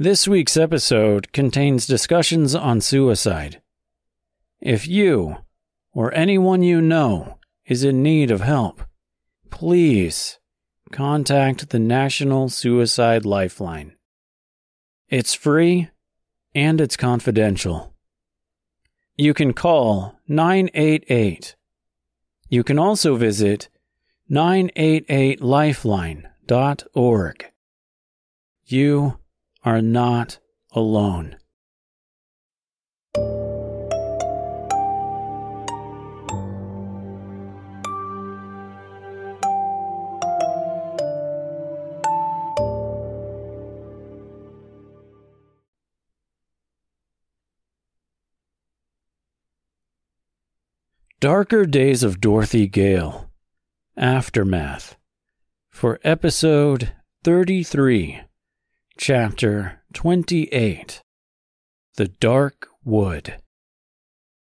This week's episode contains discussions on suicide. If you, or anyone you know, is in need of help, please contact the National Suicide Lifeline. It's free and it's confidential. You can call 988. You can also visit 988lifeline.org. You are not alone. Darker Days of Dorothy Gale Aftermath for episode 33, chapter 28 The Dark Wood,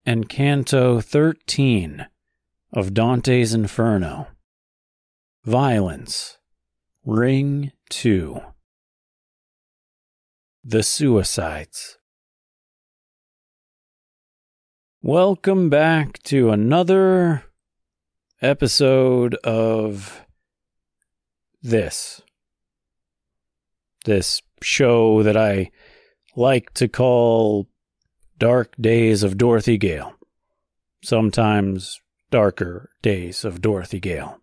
and Canto 13 of Dante's Inferno Violence, Ring 2 The Suicides. Welcome back to another episode of this. This show that I like to call Dark Days of Dorothy Gale. Sometimes Darker Days of Dorothy Gale.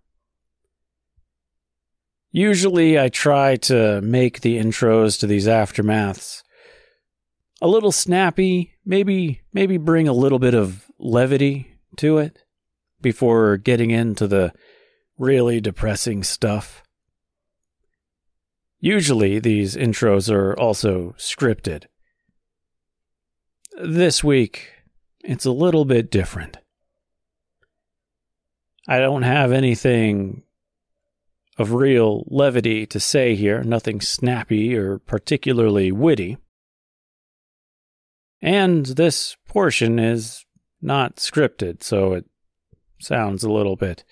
Usually I try to make the intros to these aftermaths a little snappy, maybe maybe bring a little bit of levity to it before getting into the really depressing stuff. Usually these intros are also scripted. This week it's a little bit different. I don't have anything of real levity to say here, nothing snappy or particularly witty. And this portion is not scripted, so it sounds a little bit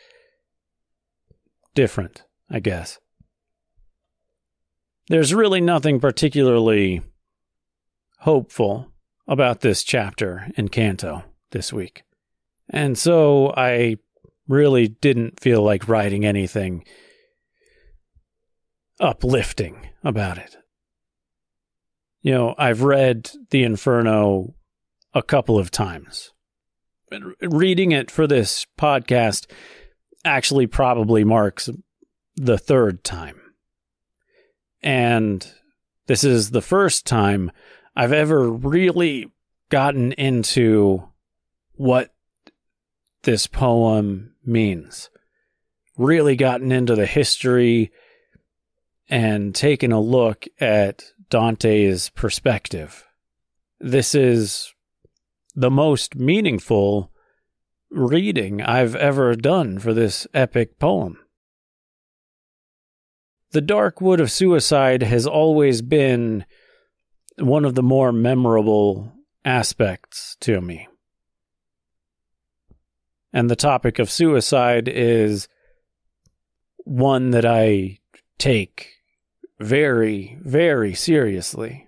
different, I guess. There's really nothing particularly hopeful about this chapter in Canto this week. And so I really didn't feel like writing anything uplifting about it you know, I've read The Inferno a couple of times. Reading it for this podcast actually probably marks the third time. And this is the first time I've ever really gotten into what this poem means. Really gotten into the history and taken a look at Dante's perspective. This is the most meaningful reading I've ever done for this epic poem. The Dark Wood of Suicide has always been one of the more memorable aspects to me. And the topic of suicide is one that I take very, very seriously.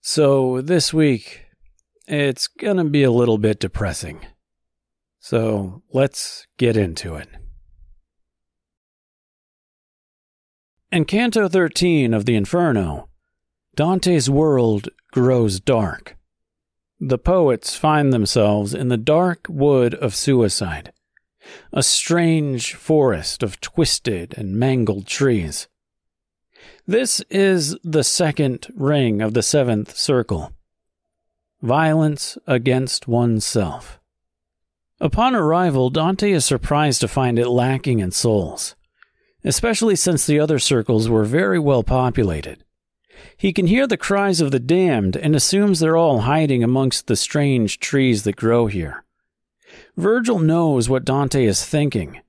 So this week, it's gonna be a little bit depressing. So let's get into it. In Canto 13 of the Inferno, Dante's world grows dark. The poets find themselves in the dark wood of suicide, a strange forest of twisted and mangled trees. This is the second ring of the seventh circle violence against oneself. Upon arrival, Dante is surprised to find it lacking in souls, especially since the other circles were very well populated. He can hear the cries of the damned and assumes they're all hiding amongst the strange trees that grow here. Virgil knows what Dante is thinking.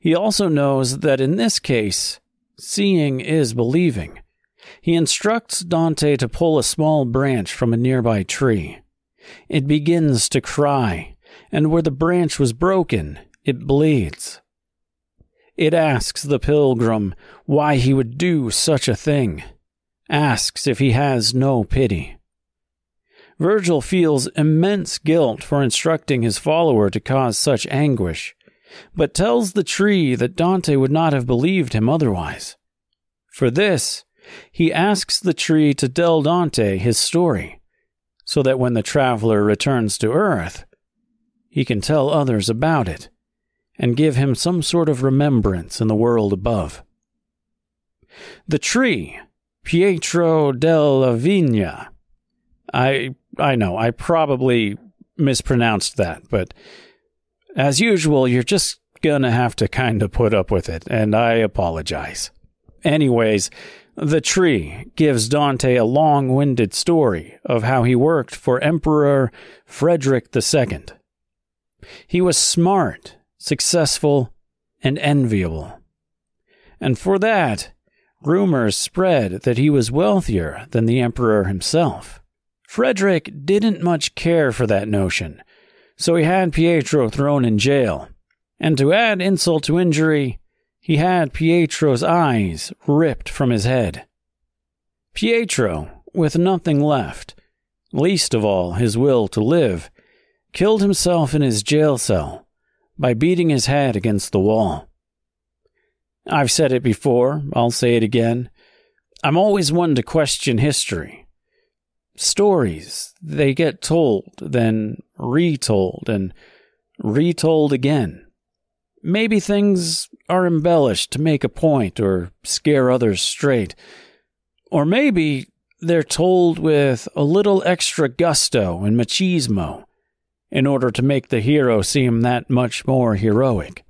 He also knows that in this case, Seeing is believing. He instructs Dante to pull a small branch from a nearby tree. It begins to cry, and where the branch was broken, it bleeds. It asks the pilgrim why he would do such a thing, asks if he has no pity. Virgil feels immense guilt for instructing his follower to cause such anguish, but tells the tree that Dante would not have believed him otherwise. For this, he asks the tree to tell Dante his story, so that when the traveler returns to Earth, he can tell others about it and give him some sort of remembrance in the world above. The tree, Pietro della Vigna, I I know I probably mispronounced that, but as usual, you're just gonna have to kind of put up with it, and I apologize. Anyways, the tree gives Dante a long winded story of how he worked for Emperor Frederick II. He was smart, successful, and enviable. And for that, rumors spread that he was wealthier than the emperor himself. Frederick didn't much care for that notion, so he had Pietro thrown in jail. And to add insult to injury, he had Pietro's eyes ripped from his head. Pietro, with nothing left, least of all his will to live, killed himself in his jail cell by beating his head against the wall. I've said it before, I'll say it again. I'm always one to question history stories. They get told, then retold, and retold again. Maybe things are embellished to make a point or scare others straight. Or maybe they're told with a little extra gusto and machismo in order to make the hero seem that much more heroic.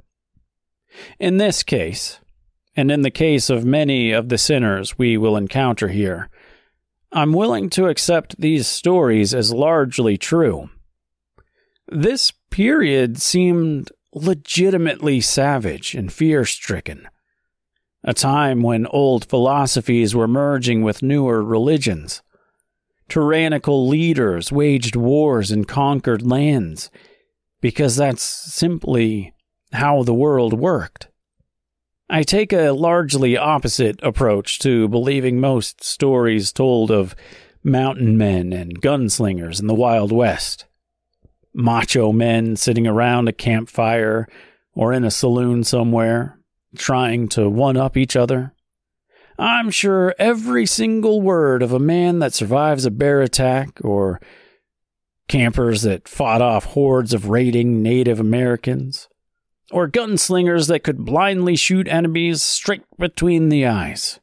In this case, and in the case of many of the sinners we will encounter here, I'm willing to accept these stories as largely true. This period seemed legitimately savage and fear stricken. A time when old philosophies were merging with newer religions. Tyrannical leaders waged wars and conquered lands because that's simply how the world worked. I take a largely opposite approach to believing most stories told of mountain men and gunslingers in the Wild West. Macho men sitting around a campfire or in a saloon somewhere, trying to one up each other. I'm sure every single word of a man that survives a bear attack or campers that fought off hordes of raiding Native Americans or gunslingers that could blindly shoot enemies straight between the eyes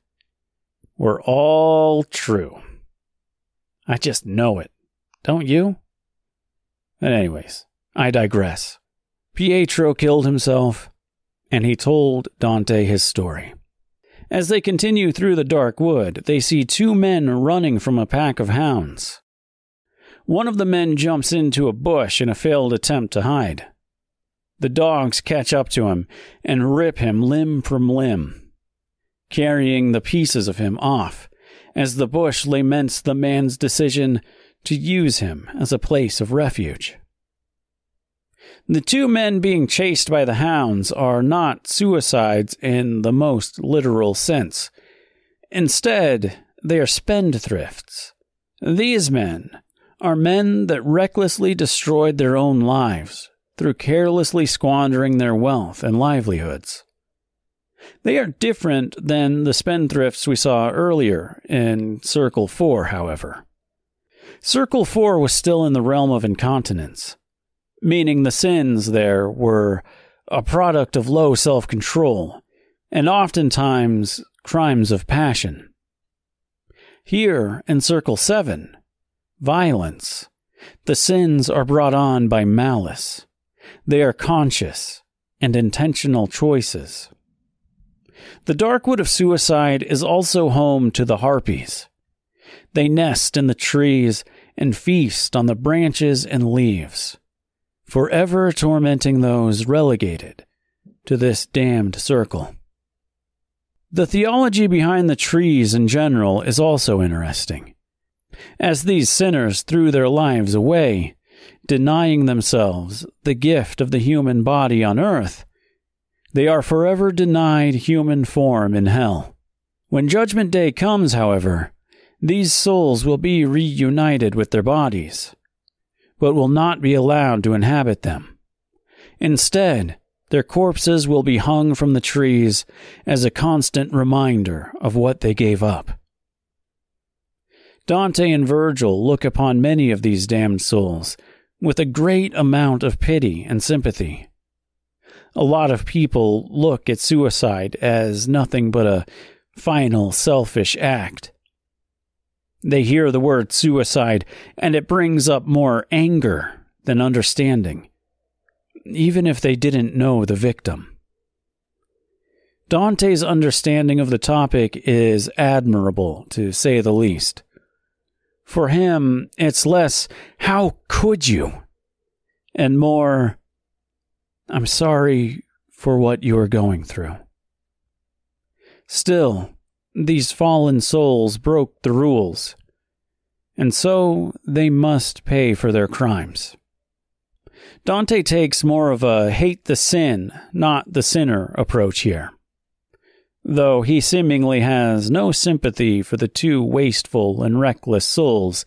were all true. I just know it. Don't you? But, anyways, I digress. Pietro killed himself, and he told Dante his story. As they continue through the dark wood, they see two men running from a pack of hounds. One of the men jumps into a bush in a failed attempt to hide. The dogs catch up to him and rip him limb from limb, carrying the pieces of him off as the bush laments the man's decision to use him as a place of refuge. The two men being chased by the hounds are not suicides in the most literal sense. Instead, they are spendthrifts. These men are men that recklessly destroyed their own lives through carelessly squandering their wealth and livelihoods. They are different than the spendthrifts we saw earlier in Circle 4, however. Circle 4 was still in the realm of incontinence, meaning the sins there were a product of low self control and oftentimes crimes of passion. Here in Circle 7, violence, the sins are brought on by malice. They are conscious and intentional choices. The Darkwood of Suicide is also home to the Harpies. They nest in the trees and feast on the branches and leaves, forever tormenting those relegated to this damned circle. The theology behind the trees in general is also interesting. As these sinners threw their lives away, denying themselves the gift of the human body on earth, they are forever denied human form in hell. When Judgment Day comes, however, these souls will be reunited with their bodies, but will not be allowed to inhabit them. Instead, their corpses will be hung from the trees as a constant reminder of what they gave up. Dante and Virgil look upon many of these damned souls with a great amount of pity and sympathy. A lot of people look at suicide as nothing but a final selfish act. They hear the word suicide and it brings up more anger than understanding, even if they didn't know the victim. Dante's understanding of the topic is admirable, to say the least. For him, it's less, how could you? And more, I'm sorry for what you are going through. Still, these fallen souls broke the rules, and so they must pay for their crimes. Dante takes more of a hate the sin, not the sinner approach here though he seemingly has no sympathy for the two wasteful and reckless souls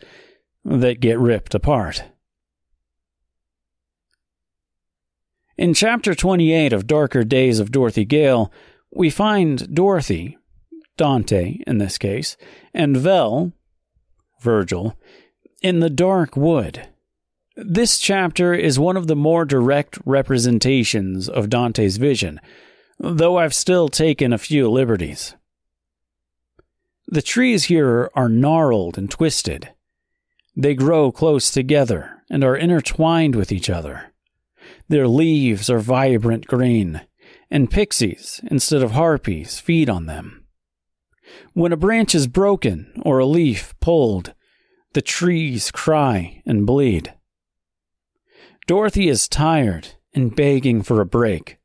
that get ripped apart. In chapter 28 of Darker Days of Dorothy Gale, we find Dorothy, Dante in this case, and Vel, Virgil, in the dark wood. This chapter is one of the more direct representations of Dante's vision, though I've still taken a few liberties. The trees here are gnarled and twisted. They grow close together and are intertwined with each other. Their leaves are vibrant green, and pixies, instead of harpies, feed on them. When a branch is broken or a leaf pulled, the trees cry and bleed. Dorothy is tired and begging for a break.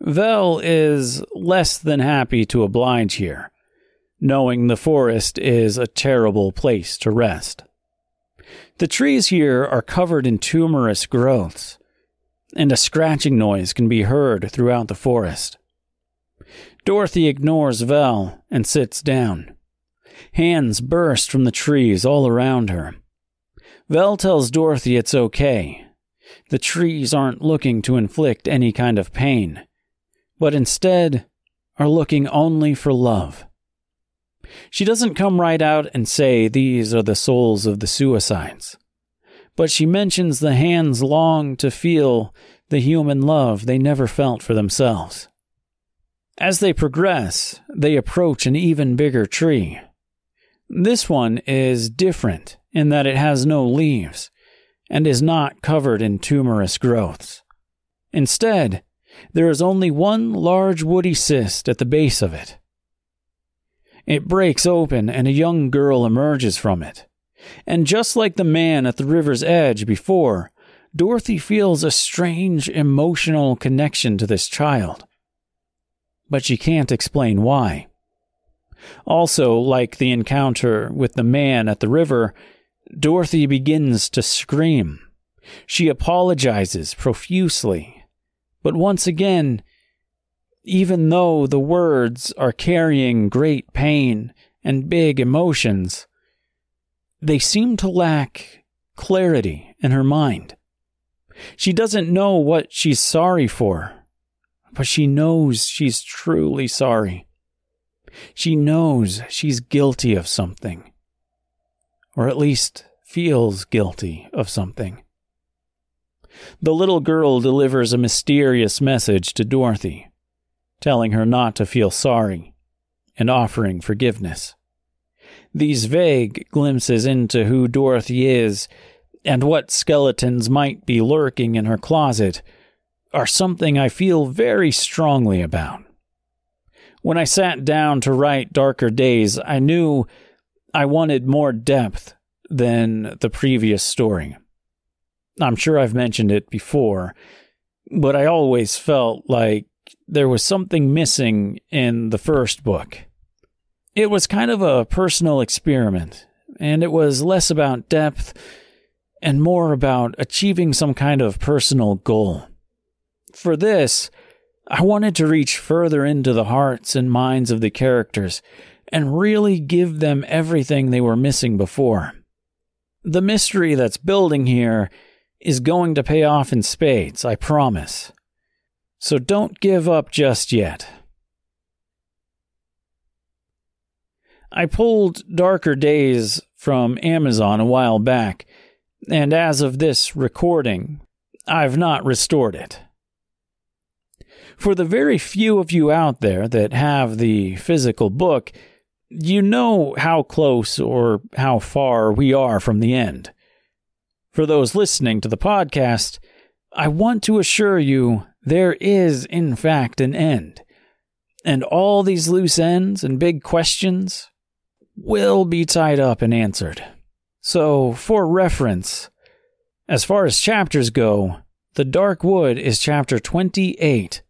Vel is less than happy to oblige here, knowing the forest is a terrible place to rest. The trees here are covered in tumorous growths, and a scratching noise can be heard throughout the forest. Dorothy ignores Vel and sits down. Hands burst from the trees all around her. Vel tells Dorothy it's okay. The trees aren't looking to inflict any kind of pain but instead are looking only for love. She doesn't come right out and say these are the souls of the suicides, but she mentions the hands long to feel the human love they never felt for themselves. As they progress, they approach an even bigger tree. This one is different in that it has no leaves and is not covered in tumorous growths. Instead, there is only one large woody cyst at the base of it. It breaks open and a young girl emerges from it. And just like the man at the river's edge before, Dorothy feels a strange emotional connection to this child. But she can't explain why. Also, like the encounter with the man at the river, Dorothy begins to scream. She apologizes profusely but once again, even though the words are carrying great pain and big emotions, they seem to lack clarity in her mind. She doesn't know what she's sorry for, but she knows she's truly sorry. She knows she's guilty of something, or at least feels guilty of something the little girl delivers a mysterious message to Dorothy, telling her not to feel sorry and offering forgiveness. These vague glimpses into who Dorothy is and what skeletons might be lurking in her closet are something I feel very strongly about. When I sat down to write Darker Days, I knew I wanted more depth than the previous story. I'm sure I've mentioned it before, but I always felt like there was something missing in the first book. It was kind of a personal experiment, and it was less about depth and more about achieving some kind of personal goal. For this, I wanted to reach further into the hearts and minds of the characters and really give them everything they were missing before. The mystery that's building here is going to pay off in spades, I promise. So don't give up just yet. I pulled Darker Days from Amazon a while back, and as of this recording, I've not restored it. For the very few of you out there that have the physical book, you know how close or how far we are from the end. For those listening to the podcast, I want to assure you there is, in fact, an end. And all these loose ends and big questions will be tied up and answered. So, for reference, as far as chapters go, The Dark Wood is chapter 28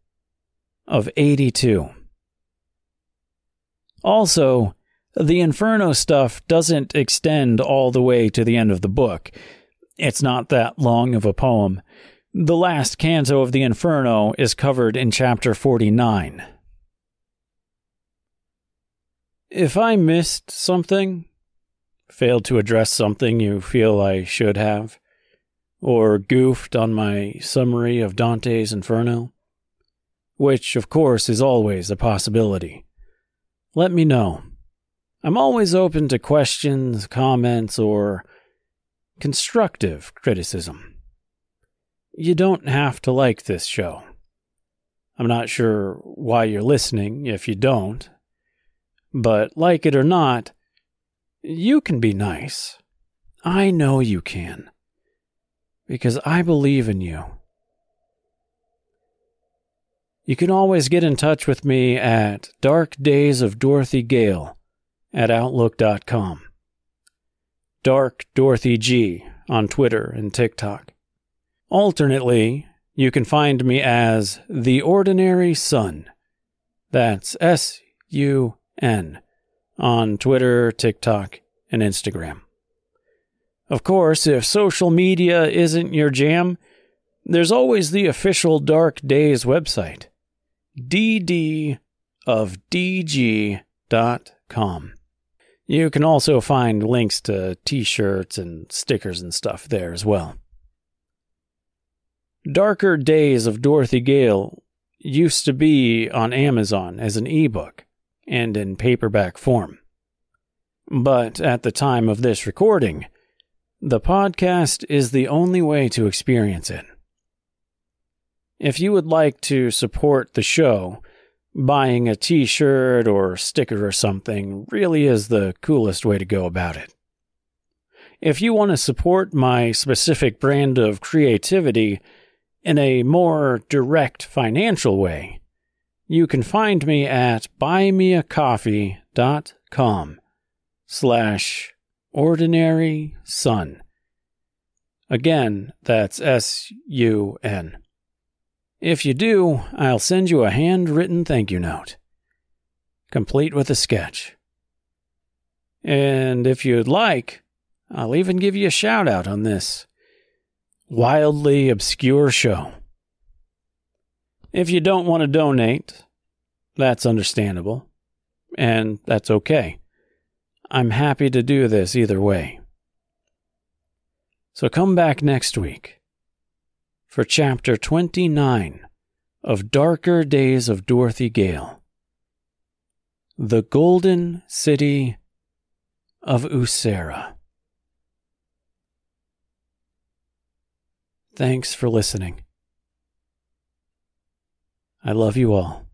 of 82. Also, the Inferno stuff doesn't extend all the way to the end of the book. It's not that long of a poem. The last canto of the Inferno is covered in chapter 49. If I missed something, failed to address something you feel I should have, or goofed on my summary of Dante's Inferno, which, of course, is always a possibility, let me know. I'm always open to questions, comments, or constructive criticism. You don't have to like this show. I'm not sure why you're listening if you don't, but like it or not, you can be nice. I know you can. Because I believe in you. You can always get in touch with me at Dark Days of Dorothy Gale at Outlook.com. Dark Dorothy G on Twitter and TikTok. Alternately, you can find me as The Ordinary Sun. That's S U N on Twitter, TikTok, and Instagram. Of course, if social media isn't your jam, there's always the official Dark Days website, ddofdg.com. You can also find links to t shirts and stickers and stuff there as well. Darker Days of Dorothy Gale used to be on Amazon as an ebook and in paperback form. But at the time of this recording, the podcast is the only way to experience it. If you would like to support the show, buying a t shirt or sticker or something really is the coolest way to go about it. If you want to support my specific brand of creativity in a more direct financial way, you can find me at buymeacoffee.com slash ordinary sun. Again, that's S-U-N. If you do, I'll send you a handwritten thank you note, complete with a sketch. And if you'd like, I'll even give you a shout out on this wildly obscure show. If you don't want to donate, that's understandable, and that's okay. I'm happy to do this either way. So come back next week for chapter 29 of Darker Days of Dorothy Gale The Golden City of Usera. Thanks for listening. I love you all.